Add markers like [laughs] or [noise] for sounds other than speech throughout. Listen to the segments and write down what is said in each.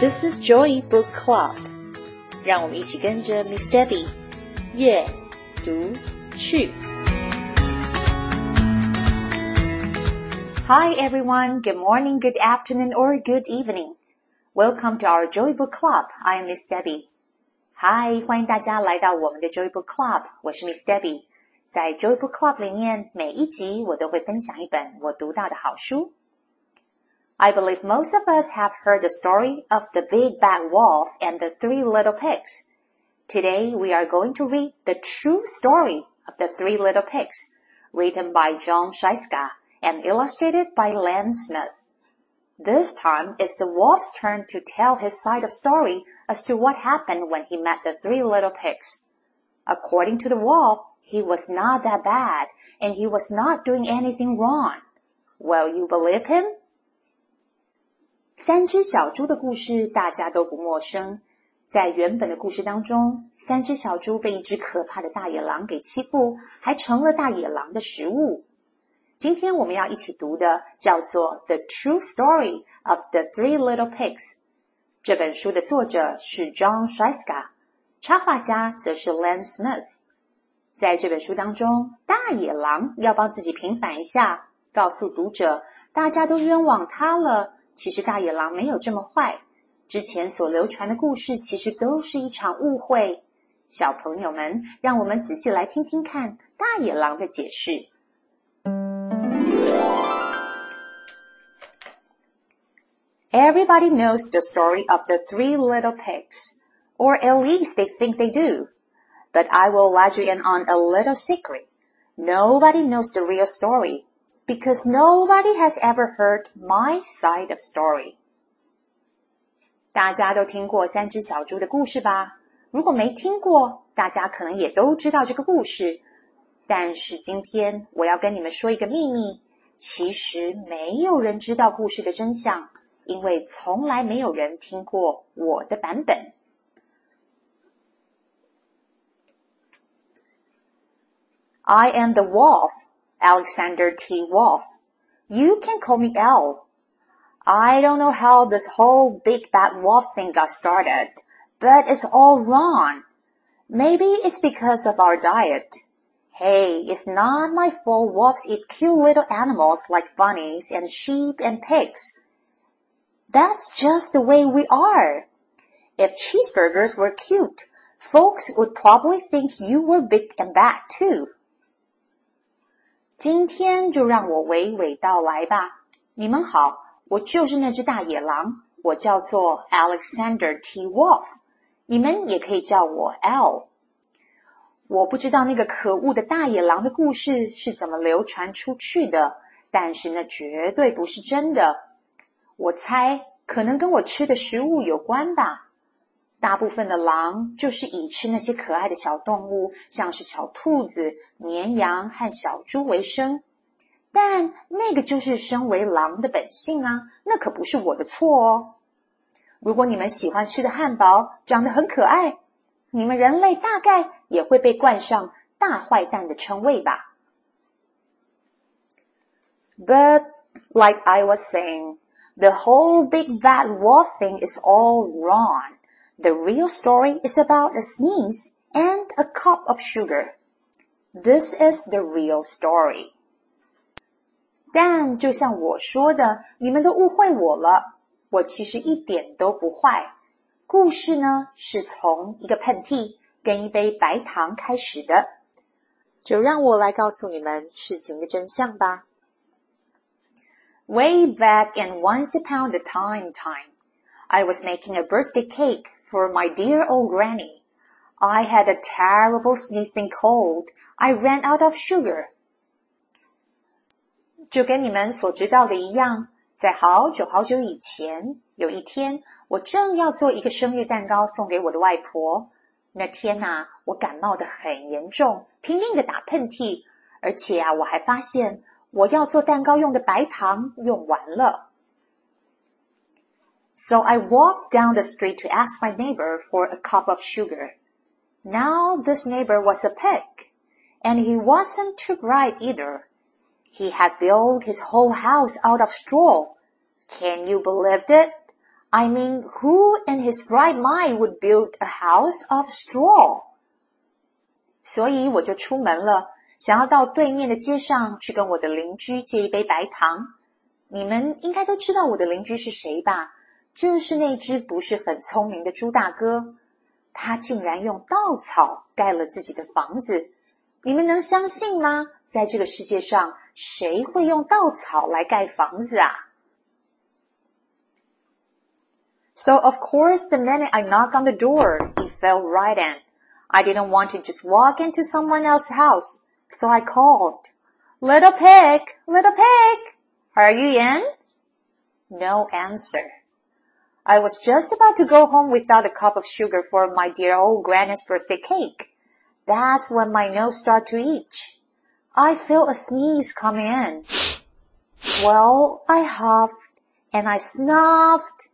This is Joy Book Club，让我们一起跟着 Miss Debbie 阅读去。Hi everyone, good morning, good afternoon, or good evening. Welcome to our Joy Book Club. I am Miss Debbie. Hi，欢迎大家来到我们的 Joy Book Club，我是 Miss Debbie。在 Joy Book Club 里面，每一集我都会分享一本我读到的好书。 I believe most of us have heard the story of the big bad wolf and the three little pigs. Today we are going to read the true story of the three little pigs, written by Jon Scieszka and illustrated by Lane Smith. This time it's the wolf's turn to tell his side of story as to what happened when he met the three little pigs. According to the wolf, he was not that bad and he was not doing anything wrong. Will you believe him? 三只小猪的故事大家都不陌生。在原本的故事当中，三只小猪被一只可怕的大野狼给欺负，还成了大野狼的食物。今天我们要一起读的叫做《The True Story of the Three Little Pigs》。这本书的作者是 John Shiska，插画家则是 Len Smith。在这本书当中，大野狼要帮自己平反一下，告诉读者大家都冤枉他了。其实大野狼没有这么坏，之前所流传的故事其实都是一场误会。小朋友们，让我们仔细来听听看大野狼的解释。Everybody knows the story of the three little pigs, or at least they think they do. But I will let you in on a little secret. Nobody knows the real story because nobody has ever heard my side of story. 大家都听过三只小猪的故事吧？如果没听过，大家可能也都知道这个故事。但是今天我要跟你们说一个秘密，其实没有人知道故事的真相，因为从来没有人听过我的版本。I am the wolf Alexander T. Wolf. You can call me Al. I don't know how this whole big bad wolf thing got started, but it's all wrong. Maybe it's because of our diet. Hey, it's not my fault wolves eat cute little animals like bunnies and sheep and pigs. That's just the way we are. If cheeseburgers were cute, folks would probably think you were big and bad too. 今天就让我娓娓道来吧。你们好，我就是那只大野狼，我叫做 Alexander T. Wolf，你们也可以叫我 L。我不知道那个可恶的大野狼的故事是怎么流传出去的，但是那绝对不是真的。我猜可能跟我吃的食物有关吧。大部分的狼就是以吃那些可爱的小动物，像是小兔子、绵羊和小猪为生。但那个就是身为狼的本性啊，那可不是我的错哦。如果你们喜欢吃的汉堡长得很可爱，你们人类大概也会被冠上大坏蛋的称谓吧。But like I was saying, the whole big bad wolf thing is all wrong. The real story is about a sneeze and a cup of sugar. This is the real story. 但就像我说的，你们都误会我了。我其实一点都不坏。故事呢，是从一个喷嚏跟一杯白糖开始的。就让我来告诉你们事情的真相吧。Way back and once upon a time, time, I was making a birthday cake for my dear old granny. I had a terrible sneezing cold. I ran out of sugar. 就跟你们所知道的一样，在好久好久以前，有一天，我正要做一个生日蛋糕送给我的外婆。那天呐、啊，我感冒的很严重，拼命的打喷嚏，而且啊，我还发现我要做蛋糕用的白糖用完了。 so I walked down the street to ask my neighbor for a cup of sugar. Now this neighbor was a pig, and he wasn't too bright either. He had built his whole house out of straw. Can you believe it? I mean, who in his right mind would build a house of straw? 所以我就出门了，想要到对面的街上去跟我的邻居借一杯白糖。你们应该都知道我的邻居是谁吧？ 就是那只不是很聪明的猪大哥。他竟然用稻草盖了自己的房子，你们能相信吗？在这个世界上，谁会用稻草来盖房子啊？So of course, the minute I knock on the door, it fell right in. I didn't want to just walk into someone else's house, so I called, "Little pig, little pig, are you in?" No answer. I was just about to go home without a cup of sugar for my dear old granny's birthday cake. That's when my nose started to itch. I felt a sneeze coming in. Well, I huffed and I snuffed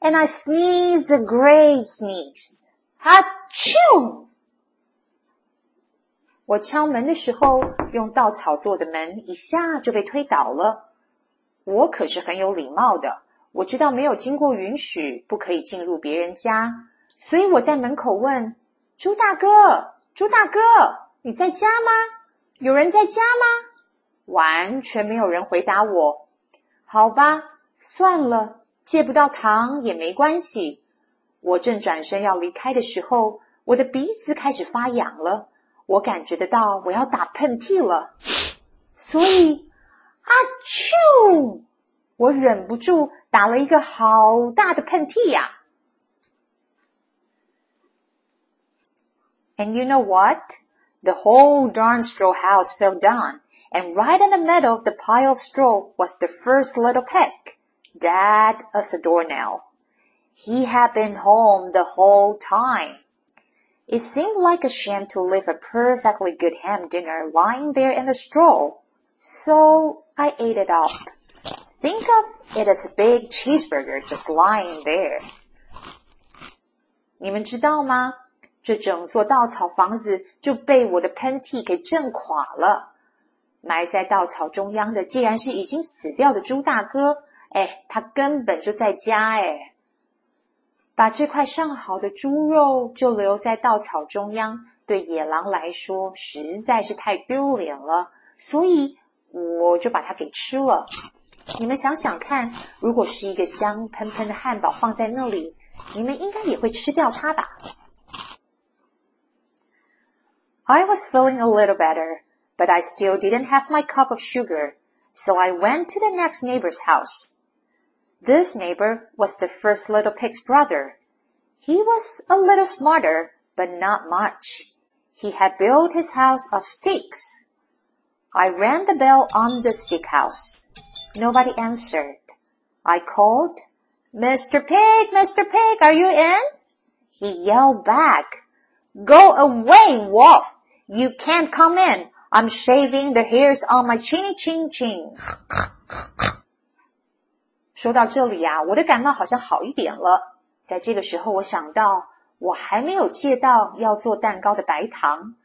and I sneezed a great sneeze. Achoo! 我敲门的时候，用稻草做的门一下就被推倒了。我可是很有礼貌的， 我知道没有经过允许不可以进入别人家，所以我在门口问朱大哥：“朱大哥，你在家吗？有人在家吗？”完全没有人回答我。好吧，算了。借不到糖也没关系。我正转身要离开的时候，我的鼻子开始发痒了，我感觉得到我要打喷嚏了，所以啊啾！我忍不住打了一个好大的喷嚏呀。And you know what? The whole darn straw house fell down, and right in the middle of the pile of straw was the first little peg. Dad as a doornail. He had been home the whole time. It seemed like a shame to leave a perfectly good ham dinner lying there in the straw. So I ate it up. Think of it as a big cheeseburger just lying there. 你们知道吗？这整座稻草房子就被我的喷嚏给震垮了。埋在稻草中央的，竟然是已经死掉的猪大哥，哎，他根本就在家哎！把这块上好的猪肉就留在稻草中央，对野狼来说实在是太丢脸了，所以我就把它给吃了。你们想想看，如果是一个香喷喷的汉堡放在那里，你们应该也会吃掉它吧？I was feeling a little better, but I still didn't have my cup of sugar, so I went to the next neighbor's house. This neighbor was the first little pig's brother. He was a little smarter, but not much. He had built his house of sticks. I rang the bell on the stick house. Nobody answered. I called, Mr. Pig, Mr. Pig, are you in? He yelled back, Go away, wolf! You can't come in. I'm shaving the hairs on my chinny chin chin. [laughs] 说到这里呀，我的感冒好像好一点了。在这个时候，我想到我还没有借到要做蛋糕的白糖，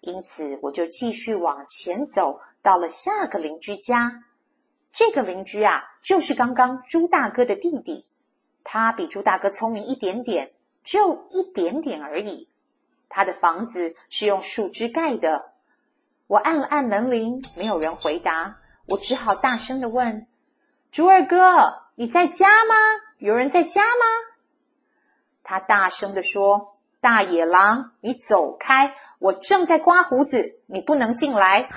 因此我就继续往前走，到了下个邻居家。 这个邻居啊，就是刚刚猪大哥的弟弟，他比猪大哥聪明一点点，就一点点而已。他的房子是用树枝盖的。我按了按门铃，没有人回答，我只好大声的问：“猪二哥。”你在家吗？有人在家吗？他大声的说：“大野狼，你走开！我正在刮胡子，你不能进来。”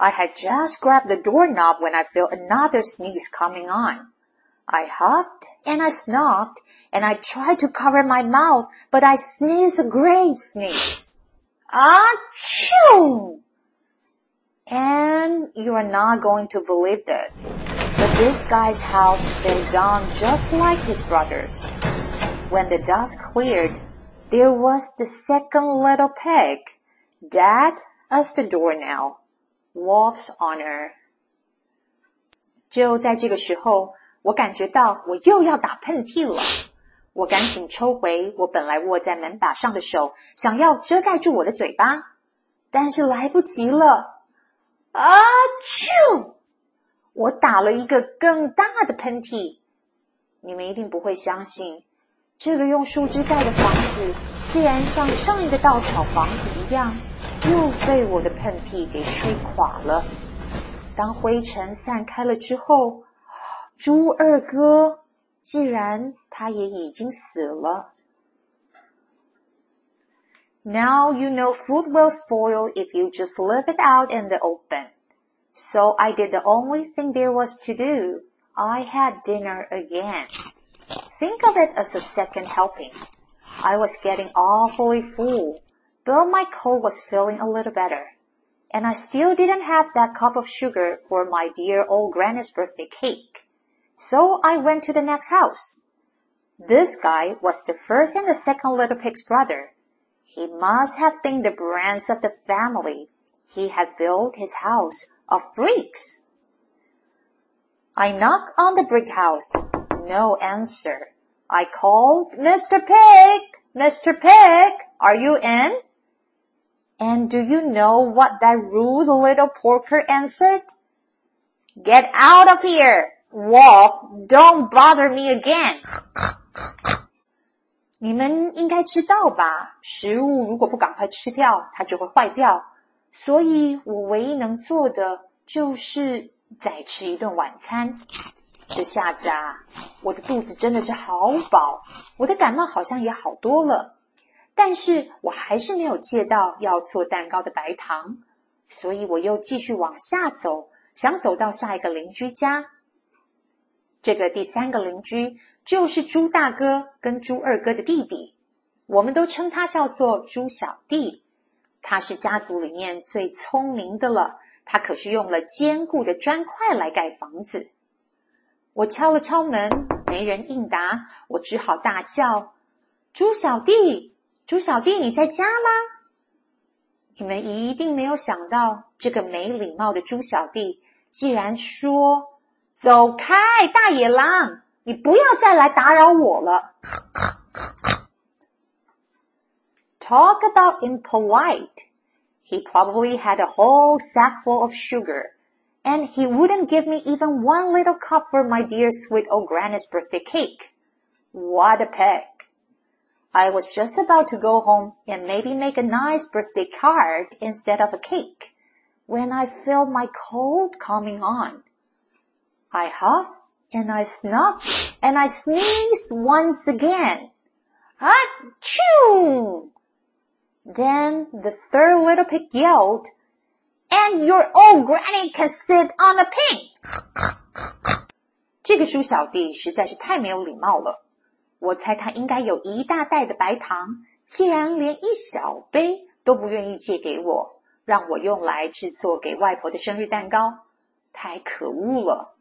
I had just grabbed the doorknob when I felt another sneeze coming on. I huffed and I snuffed and I tried to cover my mouth, but I sneezed a great sneeze. Achoo! And you are not going to believe it. But this guy's house fell down just like his brother's. When the dust cleared, there was the second little peg, Dad as the doornail, Wolf's honor. 就在这个时候，我感觉到我又要打喷嚏了。我赶紧抽回我本来握在门把上的手，想要遮盖住我的嘴巴，但是来不及了。啊啾！我打了一个更大的喷嚏。你们一定不会相信，这个用树枝盖的房子，竟然像上一个稻草房子一样，又被我的喷嚏给吹垮了。当灰尘散开了之后，猪二哥既然他也已经死了。Now you know food will spoil if you just leave it out in the open. So I did the only thing there was to do. I had dinner again. Think of it as a second helping. I was getting awfully full, but my cold was feeling a little better. And I still didn't have that cup of sugar for my dear old granny's birthday cake. So I went to the next house. This guy was the first and the second little pig's brother. He must have been the brains of the family. He had built his house of bricks. I knocked on the brick house. No answer. I called, Mr. Pig, Mr. Pig, are you in? And do you know what that rude little porker answered? Get out of here, Wolf, don't bother me again. [laughs] 你们应该知道吧？食物如果不赶快吃掉，它就会坏掉。所以我唯一能做的就是再吃一顿晚餐。这下子啊，我的肚子真的是好饱，我的感冒好像也好多了。 但是我还是没有借到要做蛋糕的白糖，所以我又继续往下走，想走到下一个邻居家。这个第三个邻居。就是猪大哥跟猪二哥的弟弟，我们都称他叫做猪小弟。他是家族里面最聪明的了，他可是用了坚固的砖块来盖房子。我敲了敲门，没人应答，我只好大叫：“猪小弟，猪小弟，你在家吗？”你们一定没有想到，这个没礼貌的猪小弟竟然说：“走开，大野狼！”你不要再来打扰我了。Talk about impolite. He probably had a whole sack full of sugar, and he wouldn't give me even one little cup for my dear sweet old granny's birthday cake. What a pig. I was just about to go home and maybe make a nice birthday card instead of a cake when I felt my cold coming on. I huffed and I snuffed and I sneezed once again. Achoo! Then the third little pig yelled, and your old granny can sit on a pin. [laughs] 这个猪小弟实在是太没有礼貌了。 我猜他应该有一大袋的白糖，既然连一小杯都不愿意借给我，让我用来制作给外婆的生日蛋糕，太可恶了。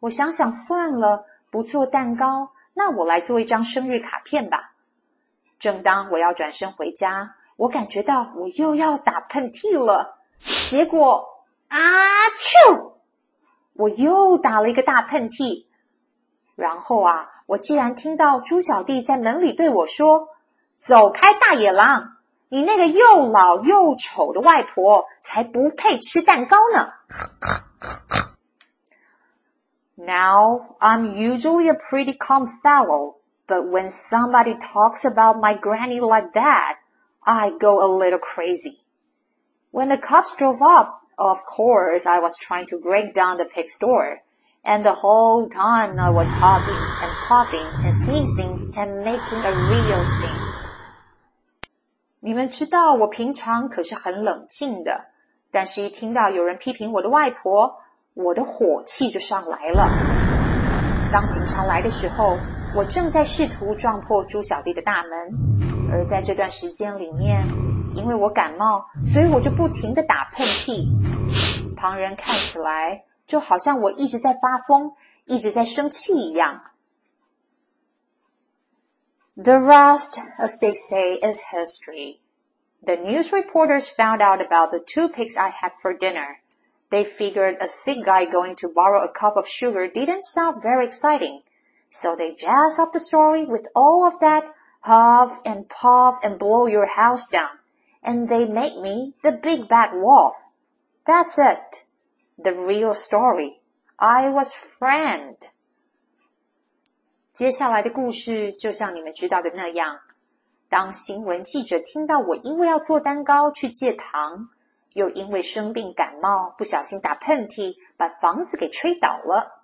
我想想算了，不做蛋糕，那我来做一张生日卡片吧。正当我要转身回家，我感觉到我又要打喷嚏了。结果啊啾！我又打了一个大喷嚏。然后啊，我竟然听到猪小弟在门里对我说：“走开，大野狼！你那个又老又丑的外婆才不配吃蛋糕呢。” Now, I'm usually a pretty calm fellow, but when somebody talks about my granny like that, I go a little crazy. When the cops drove up, of course, I was trying to break down the pig's door, And the whole time I was hopping and popping and sneezing and making a real scene. 你们知道我平常可是很冷静的，但是一听到有人批评我的外婆，我的火气就上来了。当警察来的时候，我正在试图撞破猪小弟的大门，而在这段时间里面，因为我感冒，所以我就不停的打喷嚏。旁人看起来就好像我一直在发疯，一直在生气一样。The rest, as they say, is history. The news reporters found out about the two pigs I had for dinner. They figured a sick guy going to borrow a cup of sugar didn't sound very exciting. So they jazzed up the story with all of that huff and puff and blow your house down. And they made me the big bad wolf. That's it. The real story I was friend。接下来的故事就像你们知道的那样，当新闻记者听到我因为要做蛋糕去借糖，又因为生病感冒不小心打喷嚏，把房子给吹倒了，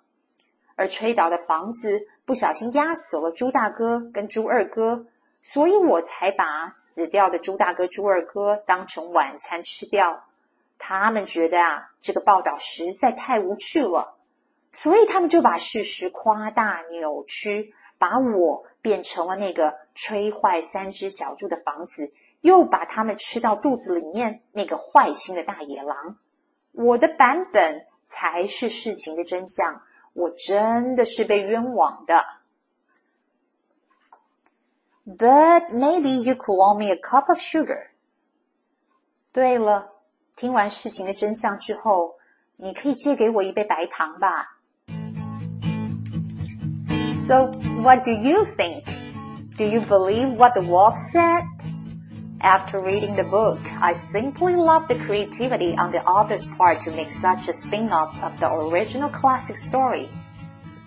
而吹倒的房子不小心压死了猪大哥跟猪二哥，所以我才把死掉的猪大哥、猪二哥当成晚餐吃掉。他们觉得啊，这个报道实在太无趣了。所以他们就把事实夸大扭曲，把我变成了那个吹坏三只小猪的房子，又把他们吃到肚子里面那个坏心的大野狼。我的版本才是事情的真相，我真的是被冤枉的。But maybe you could want me a cup of sugar。对了，听完事情的真相之后，你可以借给我一杯白糖吧。So, what do you think? Do you believe what the wolf said? After reading the book, I simply love the creativity on the author's part to make such a spin-off of the original classic story.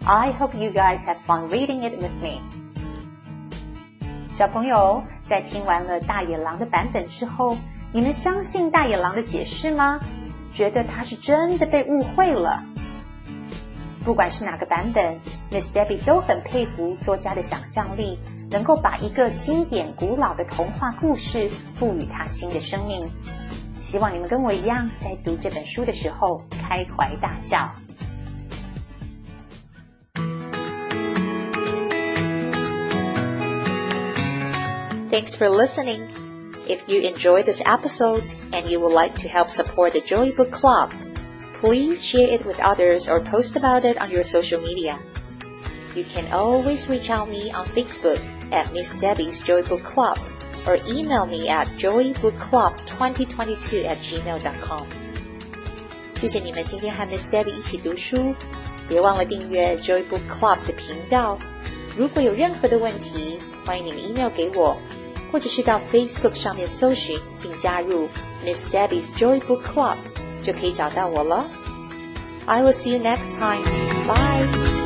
I hope you guys have fun reading it with me. 小朋友，在听完了大野狼的版本之后， 你们相信大野狼的解释吗？觉得他是真的被误会了？不管是哪个版本，Miss Debbie 都很佩服作家的想象力，能够把一个经典古老的童话故事赋予它新的生命。希望你们跟我一样，在读这本书的时候开怀大笑。Thanks for listening. If you enjoyed this episode and you would like to help support the Joy Book Club, Please share it with others or post about it on your social media. You can always reach out me on Facebook at Miss Debbie's Joy Book Club or email me at joybookclub2022 at gmail.com. 谢谢你们今天和 Miss Debbie 一起读书，别忘了订阅 Joy Book Club 的频道。如果有任何的问题，欢迎你们 email 给我， 或者是到 Facebook 上面搜寻并加入 Miss Debbie's Joy Book Club。就可以找到我了。I will see you next time. Bye.